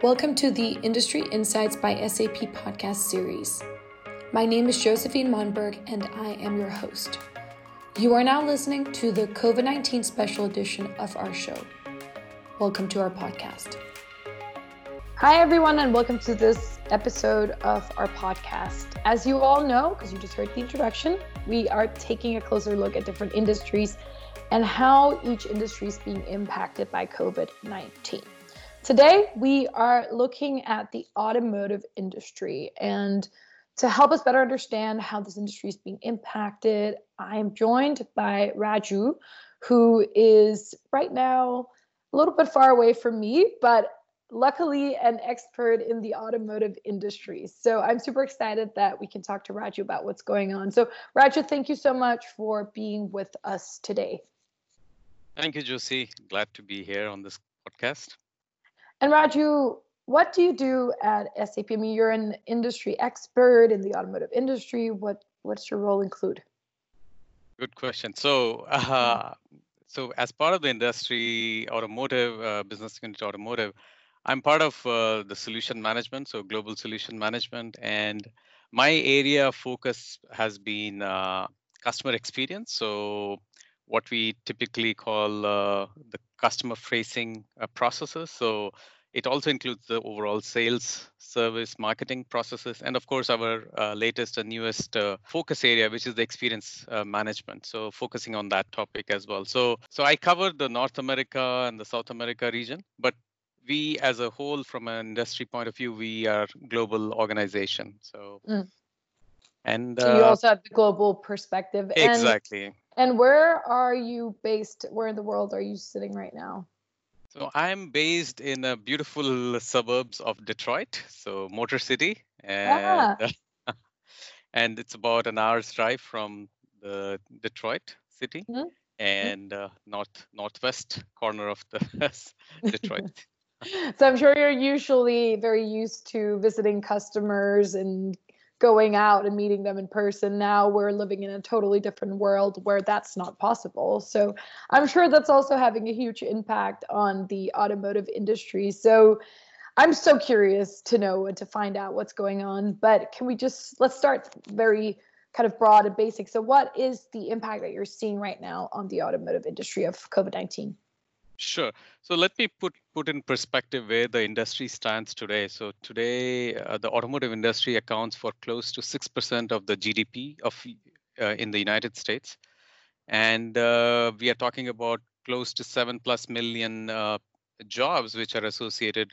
Welcome to the Industry Insights by SAP podcast series. My name is Josephine Monberg and I am your host. You are now listening to the COVID 19 special edition of our show. Welcome to our podcast. Hi, everyone, and welcome to this episode of our podcast. As you all know, because you just heard the introduction, we are taking a closer look at different industries and how each industry is being impacted by COVID 19. Today, we are looking at the automotive industry. And to help us better understand how this industry is being impacted, I'm joined by Raju, who is right now a little bit far away from me, but luckily an expert in the automotive industry. So I'm super excited that we can talk to Raju about what's going on. So, Raju, thank you so much for being with us today. Thank you, Josie. Glad to be here on this podcast. And Raju, what do you do at SAP? I mean, you're an industry expert in the automotive industry. What what's your role include? Good question. So, uh, so as part of the industry, automotive uh, business unit, automotive, I'm part of uh, the solution management, so global solution management, and my area of focus has been uh, customer experience. So, what we typically call uh, the customer-facing uh, processes. So, it also includes the overall sales, service, marketing processes, and of course, our uh, latest and newest uh, focus area, which is the experience uh, management. So, focusing on that topic as well. So, so I cover the North America and the South America region, but we, as a whole, from an industry point of view, we are global organization. So, mm. and so you uh, also have the global perspective. Exactly. And, and where are you based? Where in the world are you sitting right now? So I'm based in a beautiful suburbs of Detroit, so Motor City, and ah. and it's about an hour's drive from the Detroit city mm-hmm. mm-hmm. and uh, north northwest corner of the Detroit. so I'm sure you're usually very used to visiting customers and going out and meeting them in person. Now we're living in a totally different world where that's not possible. So I'm sure that's also having a huge impact on the automotive industry. So I'm so curious to know and to find out what's going on. But can we just let's start very kind of broad and basic. So what is the impact that you're seeing right now on the automotive industry of COVID-19? Sure. So let me put put in perspective where the industry stands today. So today, uh, the automotive industry accounts for close to six percent of the GDP of uh, in the United States, and uh, we are talking about close to seven plus million uh, jobs which are associated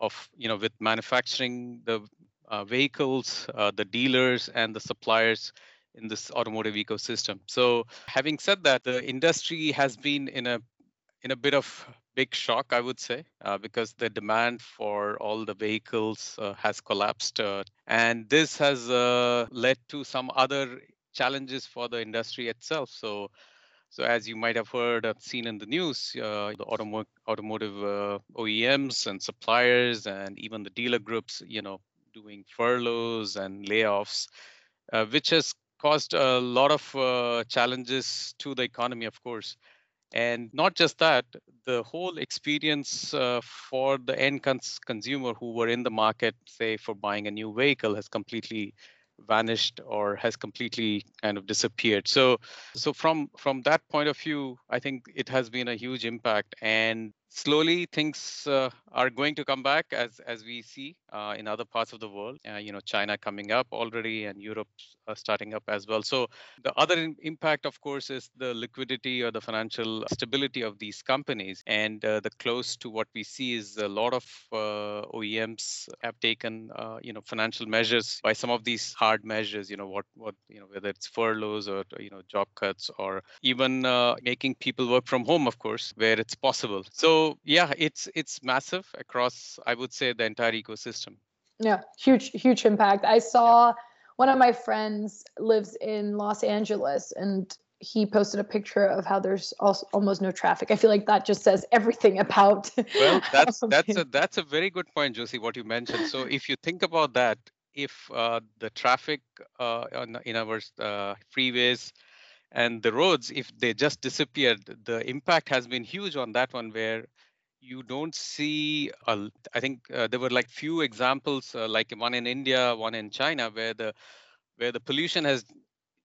of you know with manufacturing the uh, vehicles, uh, the dealers, and the suppliers in this automotive ecosystem. So having said that, the industry has been in a in a bit of big shock, I would say, uh, because the demand for all the vehicles uh, has collapsed. Uh, and this has uh, led to some other challenges for the industry itself. So, so as you might have heard and seen in the news, uh, the automo- automotive uh, OEMs and suppliers and even the dealer groups, you know, doing furloughs and layoffs, which has caused a lot of challenges to the economy, of course. And not just that, the whole experience uh, for the end cons- consumer who were in the market, say for buying a new vehicle, has completely vanished or has completely kind of disappeared. So so from from that point of view i think it has been a huge impact. And slowly things uh, are going to come back as as we see uh, in other parts of the world uh, you know china coming up already and europe starting up as well. So the other impact of course is the liquidity or the financial stability of these companies. And uh, the close to what we see is a lot of uh, oems have taken uh, you know financial measures by some of these hard measures you know what what you know whether it's furloughs or you know job cuts or even making people work from home of course where it's possible. So yeah it's it's massive across i would say the entire ecosystem yeah huge huge impact i saw yeah. one of my friends lives in los angeles and he posted a picture of how there's also almost no traffic. I feel like that just says everything about. well, that's that's a that's a very good point, Josie. What you mentioned. So if you think about that, if uh, the traffic uh, on, in our uh, freeways and the roads if they just disappeared the impact has been huge on that one where you don't see i think uh, there were like few examples uh, like one in india one in china where the where the pollution has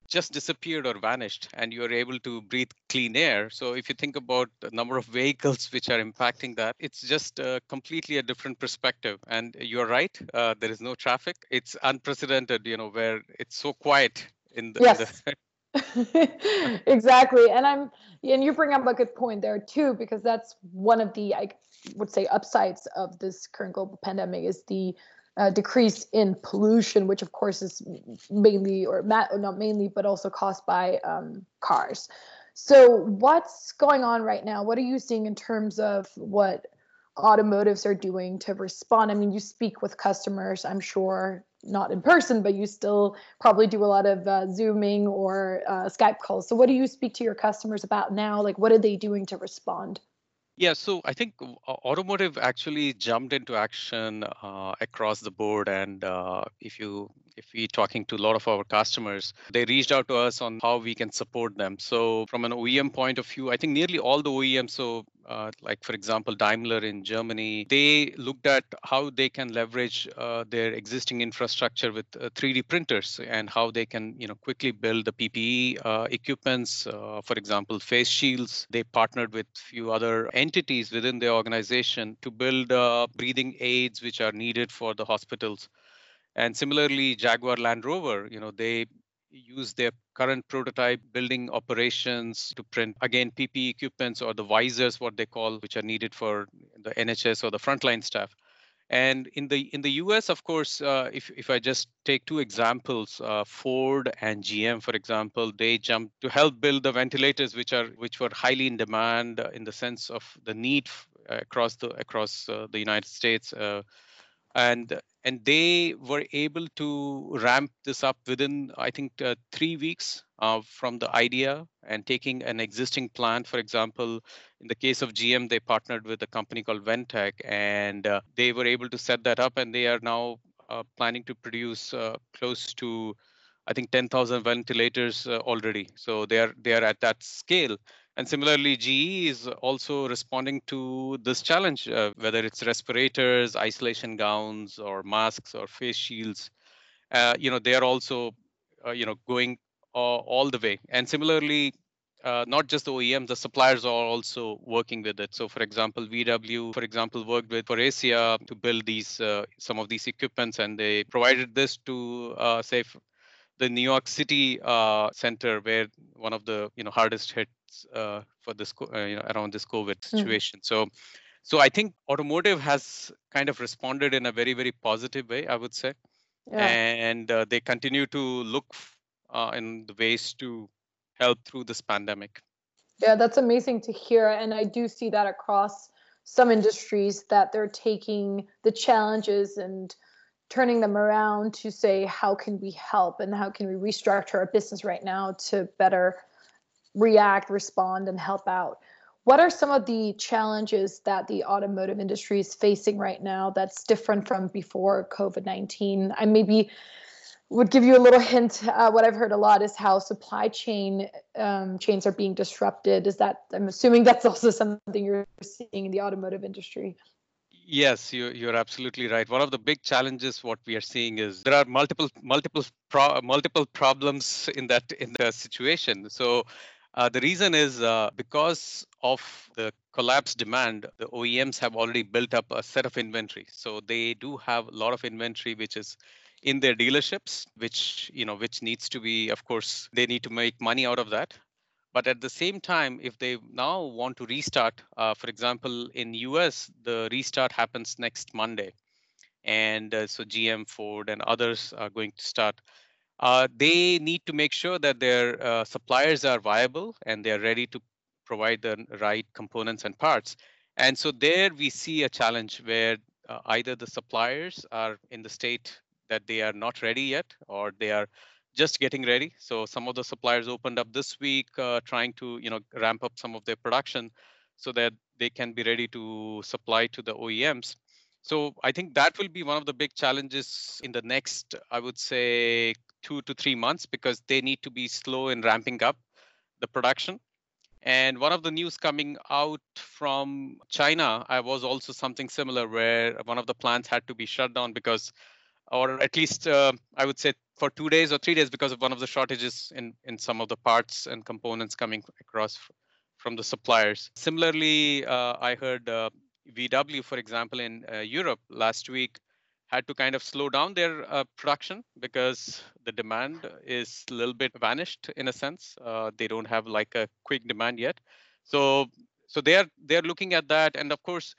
just disappeared or vanished and you're able to breathe clean air. So if you think about the number of vehicles which are impacting that it's just uh, completely a different perspective. And you're right uh, there is no traffic. It's unprecedented you know where it's so quiet in the, yes. In the exactly and i'm and you bring up a good point there too because that's one of the i would say upsides of this current global pandemic is the uh, decrease in pollution which of course is mainly or not mainly but also caused by um, cars. So what's going on right now? What are you seeing in terms of what automotives are doing to respond? I mean you speak with customers i'm sure not in person, but you still probably do a lot of uh, Zooming or uh, Skype calls. So, what do you speak to your customers about now? Like, what are they doing to respond? Yeah, so I think automotive actually jumped into action uh, across the board, and uh, if you if we talking to a lot of our customers, they reached out to us on how we can support them. So from an OEM point of view, I think nearly all the OEMs, so uh, like for example Daimler in Germany, they looked at how they can leverage uh, their existing infrastructure with uh, 3D printers and how they can you know quickly build the PPE uh, equipments. Uh, for example, face shields. They partnered with a few other entities within the organization to build uh, breathing aids which are needed for the hospitals. And similarly, Jaguar Land Rover, you know, they use their current prototype building operations to print again PPE equipments or the visors, what they call, which are needed for the NHS or the frontline staff. And in the in the U.S., of course, uh, if if I just take two examples, uh, Ford and GM, for example, they jumped to help build the ventilators, which are which were highly in demand uh, in the sense of the need across the across uh, the United States. And and they were able to ramp this up within i think uh, three weeks uh, from the idea and taking an existing plant for example in the case of gm they partnered with a company called ventec and uh, they were able to set that up and they are now uh, planning to produce uh, close to i think 10000 ventilators uh, already. So they are they are at that scale and similarly, GE is also responding to this challenge, uh, whether it's respirators, isolation gowns, or masks or face shields. Uh, you know, they are also, uh, you know, going all the way. And similarly, uh, not just the OEMs, the suppliers are also working with it. So, for example, VW, for example, worked with Faurecia to build these uh, some of these equipments, and they provided this to uh, say the New York City center, where one of the you know hardest hits uh, for this uh, you know around this COVID hmm. situation. Mm. So, so I think automotive has kind of responded in a very very positive way, I would say, yeah. and uh, they continue to look uh, in the ways to help through this pandemic. Yeah, that's amazing to hear, and I do see that across some industries that they're taking the challenges and turning them around to say how can we help and how can we restructure our business right now to better react respond and help out what are some of the challenges that the automotive industry is facing right now that's different from before covid-19 i maybe would give you a little hint uh, what i've heard a lot is how supply chain um, chains are being disrupted is that i'm assuming that's also something you're seeing in the automotive industry Yes, you, you're absolutely right. One of the big challenges what we are seeing is there are multiple multiple pro, multiple problems in that in the situation. So uh, the reason is uh, because of the collapsed demand, the OEMs have already built up a set of inventory. So they do have a lot of inventory which is in their dealerships, which you know which needs to be, of course, they need to make money out of that. But at the same time, if they now want to restart, uh, for example, in US, the restart happens next Monday. And uh, so GM, Ford, and others are going to start. Uh, they need to make sure that their uh, suppliers are viable and they're ready to provide the right components and parts. And so there we see a challenge where uh, either the suppliers are in the state that they are not ready yet, or they are just getting ready. So some of the suppliers opened up this week, uh, trying to you know ramp up some of their production so that they can be ready to supply to the OEMs. So I think that will be one of the big challenges in the next, I would say, two to three months because they need to be slow in ramping up the production. And one of the news coming out from China, I was also something similar where one of the plants had to be shut down because, or at least uh, I would say for two days or three days because of one of the shortages in, in some of the parts and components coming across from the suppliers. Similarly, uh, I heard uh, VW, for example, in uh, Europe last week had to kind of slow down their uh, production because the demand is a little bit vanished in a sense. Uh, they don't have like a quick demand yet. So so they are they're looking at that, and of course.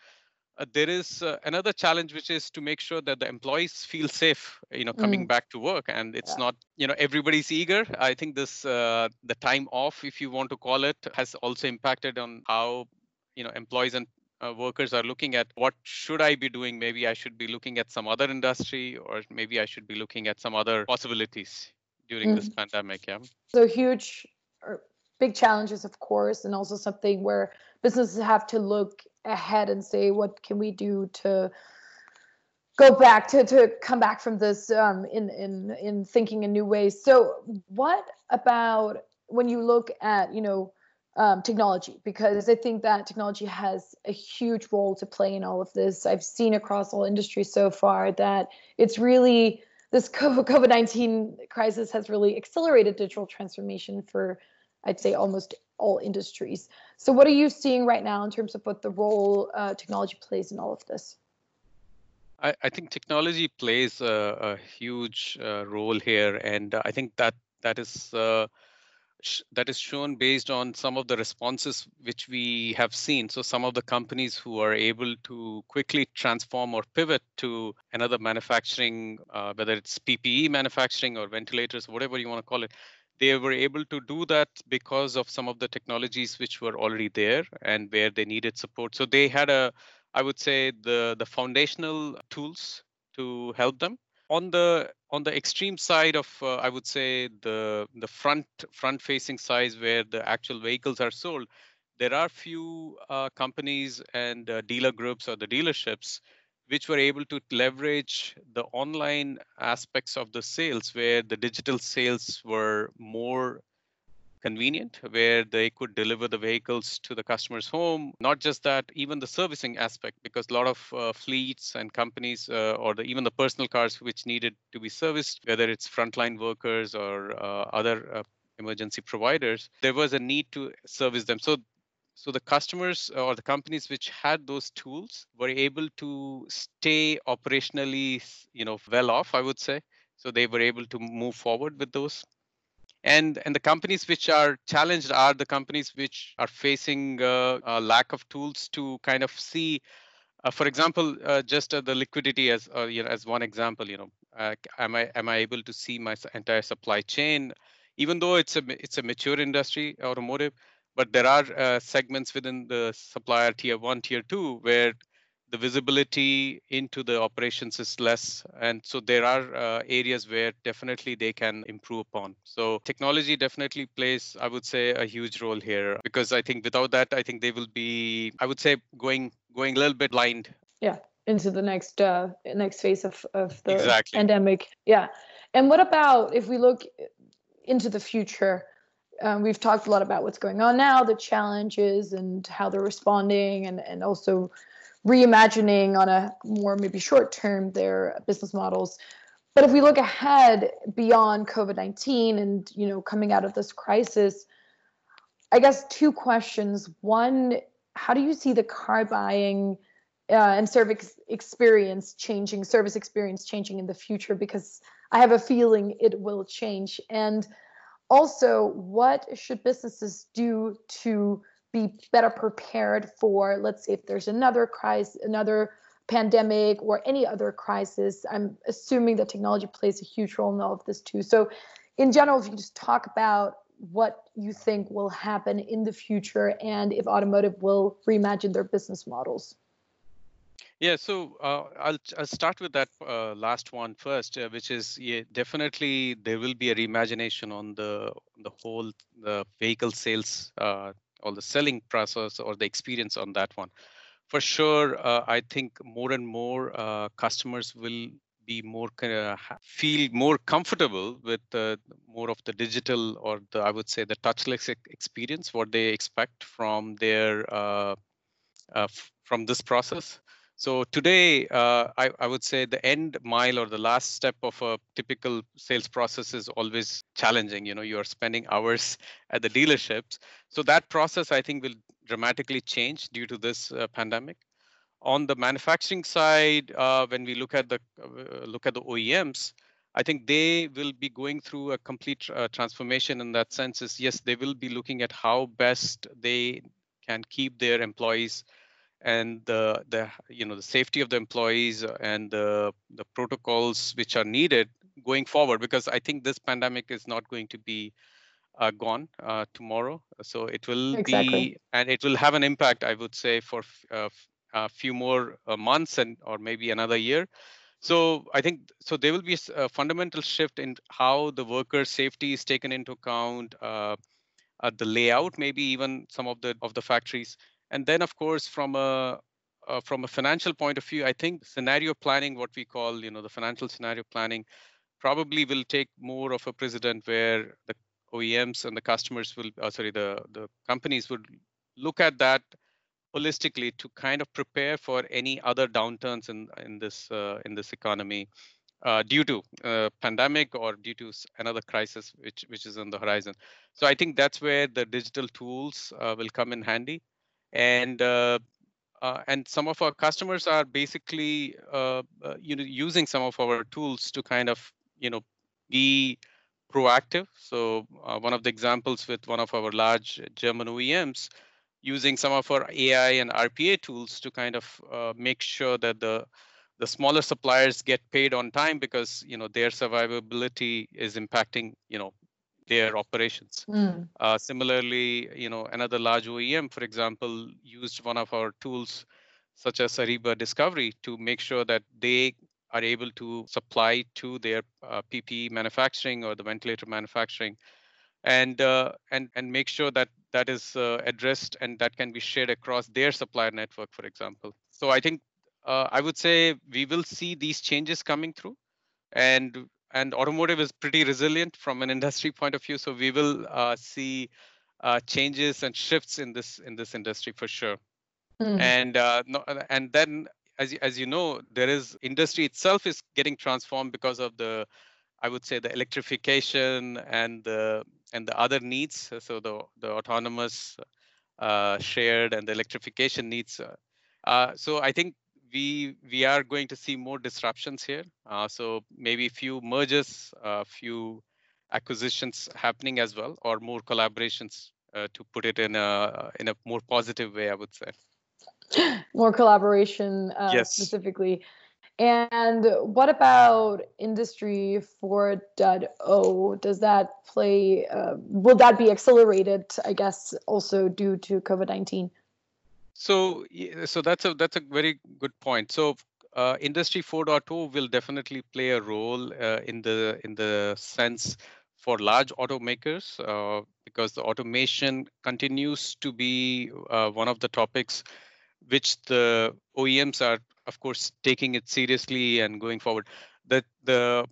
Uh, there is uh, another challenge which is to make sure that the employees feel safe you know coming mm. back to work and it's yeah. not you know everybody's eager i think this uh, the time off if you want to call it has also impacted on how you know employees and uh, workers are looking at what should i be doing? Maybe i should be looking at some other industry or maybe i should be looking at some other possibilities during mm. this pandemic yeah? So huge or big challenges of course and also something where businesses have to look ahead and say what can we do to go back to, to come back from this um, in, in in thinking in new ways? So what about when you look at you know um, technology because I think that technology has a huge role to play in all of this. I've seen across all industries so far that it's really this COVID 19 crisis has really accelerated digital transformation for, I'd say, almost all industries. So, what are you seeing right now in terms of what the role uh, technology plays in all of this? I, I think technology plays a, a huge uh, role here, and I think that that is uh, that is shown based on some of the responses which we have seen. So some of the companies who are able to quickly transform or pivot to another manufacturing, uh, whether it's PPE manufacturing or ventilators, whatever you want to call it, they were able to do that because of some of the technologies which were already there and where they needed support. So they had a, I would say, the the foundational tools to help them on the on the extreme side of uh, i would say the the front front facing size where the actual vehicles are sold there are few uh, companies and uh, dealer groups or the dealerships which were able to leverage the online aspects of the sales where the digital sales were more convenient where they could deliver the vehicles to the customer's home. Not just that, even the servicing aspect, because a lot of uh, fleets and companies, uh, or the, even the personal cars which needed to be serviced, whether it's frontline workers or uh, other uh, emergency providers, there was a need to service them. So so the customers or the companies which had those tools were able to stay operationally you know well off i would say so they were able to move forward with those and and the companies which are challenged are the companies which are facing uh, a lack of tools to kind of see uh, for example uh, just uh, the liquidity as uh, you know as one example you know uh, am i am i able to see my entire supply chain? Even though it's a it's a mature industry automotive but there are segments within the supplier tier 1 tier 2 where the visibility into the operations is less and so there are uh, areas where definitely they can improve upon. So technology definitely plays i would say a huge role here because i think without that i think they will be i would say going going a little bit blind. Yeah into the next uh next phase of of the exactly. pandemic. Yeah. And what about if we look into the future? Um, we've talked a lot about what's going on now the challenges and how they're responding and and also reimagining on a more maybe short term their business models. But if we look ahead beyond COVID 19 and you know coming out of this crisis, I guess two questions. One, how do you see the car buying uh, and service experience changing, service experience changing in the future? Because I have a feeling it will change. And also, what should businesses do to be better prepared for, let's say, if there's another crisis, another pandemic, or any other crisis. I'm assuming that technology plays a huge role in all of this too. So, in general, if you just talk about what you think will happen in the future and if automotive will reimagine their business models. Yeah, so uh, I'll, I'll start with that uh, last one first, uh, which is yeah, definitely there will be a reimagination on the the whole the vehicle sales uh, or the selling process or the experience on that one. For sure, uh, I think more and more uh, customers will be more uh, feel more comfortable with uh, more of the digital or the I would say the touchless experience, what they expect from their uh, uh from this process. So today, uh, I, I, would say the end mile or the last step of a typical sales process is always challenging. You know, you are spending hours at the dealerships. So that process, I think, will dramatically change due to this uh, pandemic. On the manufacturing side, uh, when we look at the uh, look at the OEMs, I think they will be going through a complete uh, transformation in that sense. Is yes, they will be looking at how best they can keep their employees and the the you know the safety of the employees and the the protocols which are needed going forward because i think this pandemic is not going to be uh, gone uh, tomorrow. So it will exactly. be and it will have an impact i would say for uh, a few more uh, months and or maybe another year. So i think so there will be a fundamental shift in how the worker safety is taken into account uh, uh, the layout maybe even some of the of the factories and then, of course, from a uh, from a financial point of view, I think scenario planning, what we call, you know, the financial scenario planning, probably will take more of a precedent where the OEMs and the customers will, uh, sorry, the the companies would look at that holistically to kind of prepare for any other downturns in in this uh, in this economy uh, due to uh, pandemic or due to another crisis which which is on the horizon. So I think that's where the digital tools uh, will come in handy and uh, uh, and some of our customers are basically uh, uh, you know using some of our tools to kind of you know be proactive. So uh, one of the examples with one of our large german oems using some of our ai and rpa tools to kind of uh, make sure that the the smaller suppliers get paid on time because you know their survivability is impacting you know their operations. Mm. Uh, similarly, you know, another large OEM, for example, used one of our tools, such as Ariba Discovery, to make sure that they are able to supply to their uh, PPE manufacturing or the ventilator manufacturing, and uh, and and make sure that that is uh, addressed and that can be shared across their supplier network, for example. So I think uh, I would say we will see these changes coming through, and and automotive is pretty resilient from an industry point of view. So we will uh, see uh, changes and shifts in this in this industry for sure. Mm. And uh, no, and then as as you know, there is industry itself is getting transformed because of the, I would say the electrification and the and the other needs. So the the autonomous, uh, shared, and the electrification needs. Uh, so I think we we are going to see more disruptions here. Uh, so maybe a few mergers, a uh, few acquisitions happening as well, or more collaborations uh, to put it in a in a more positive way, I would say. More collaboration uh, yes. specifically. And what about Industry 4.0? Does that play? Uh, will that be accelerated? I guess also due to COVID nineteen. So, so that's a that's a very good point. So, uh, Industry 4.0 will definitely play a role uh, in the in the sense for large automakers uh, because the automation continues to be uh, one of the topics which the OEMs are, of course, taking it seriously and going forward. That the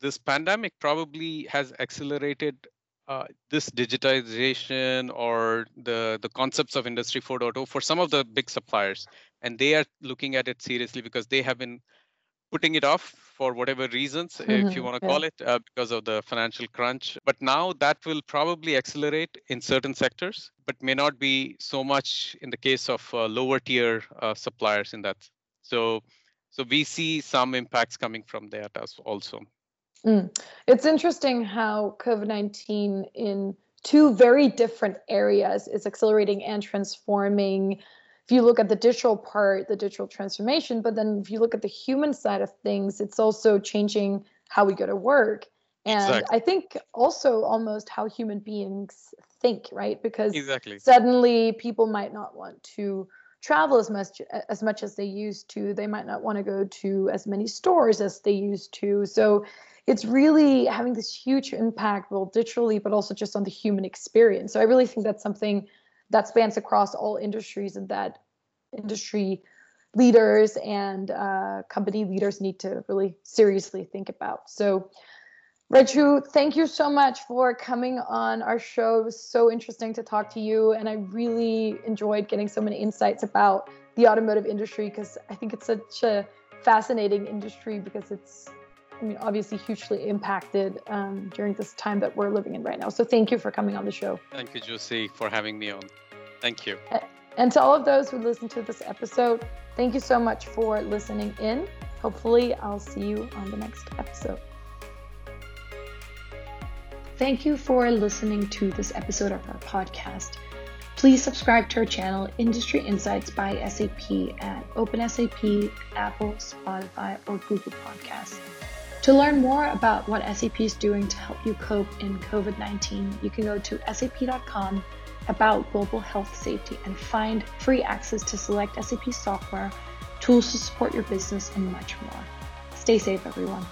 this pandemic probably has accelerated uh, this digitization or the the concepts of industry 4.0 for some of the big suppliers and they are looking at it seriously because they have been putting it off for whatever reasons mm-hmm. if you want to yeah. call it uh, because of the financial crunch but now that will probably accelerate in certain sectors but may not be so much in the case of uh, lower tier uh, suppliers in that so so we see some impacts coming from that as also Mm. It's interesting how COVID 19 in two very different areas is accelerating and transforming. If you look at the digital part, the digital transformation, but then if you look at the human side of things, it's also changing how we go to work. And exactly. I think also almost how human beings think, right? Because exactly. suddenly people might not want to travel as much as much as they used to. They might not want to go to as many stores as they used to. So it's really having this huge impact, both digitally, but also just on the human experience. So I really think that's something that spans across all industries and that industry leaders and uh, company leaders need to really seriously think about. So, Raju, thank you so much for coming on our show. It was so interesting to talk to you, and I really enjoyed getting so many insights about the automotive industry because I think it's such a fascinating industry because it's, I mean, obviously hugely impacted um, during this time that we're living in right now. So, thank you for coming on the show. Thank you, Josie, for having me on. Thank you. And to all of those who listened to this episode, thank you so much for listening in. Hopefully, I'll see you on the next episode. Thank you for listening to this episode of our podcast. Please subscribe to our channel, Industry Insights by SAP, at OpenSAP, Apple, Spotify, or Google Podcasts. To learn more about what SAP is doing to help you cope in COVID 19, you can go to sap.com about global health safety and find free access to select SAP software, tools to support your business, and much more. Stay safe, everyone.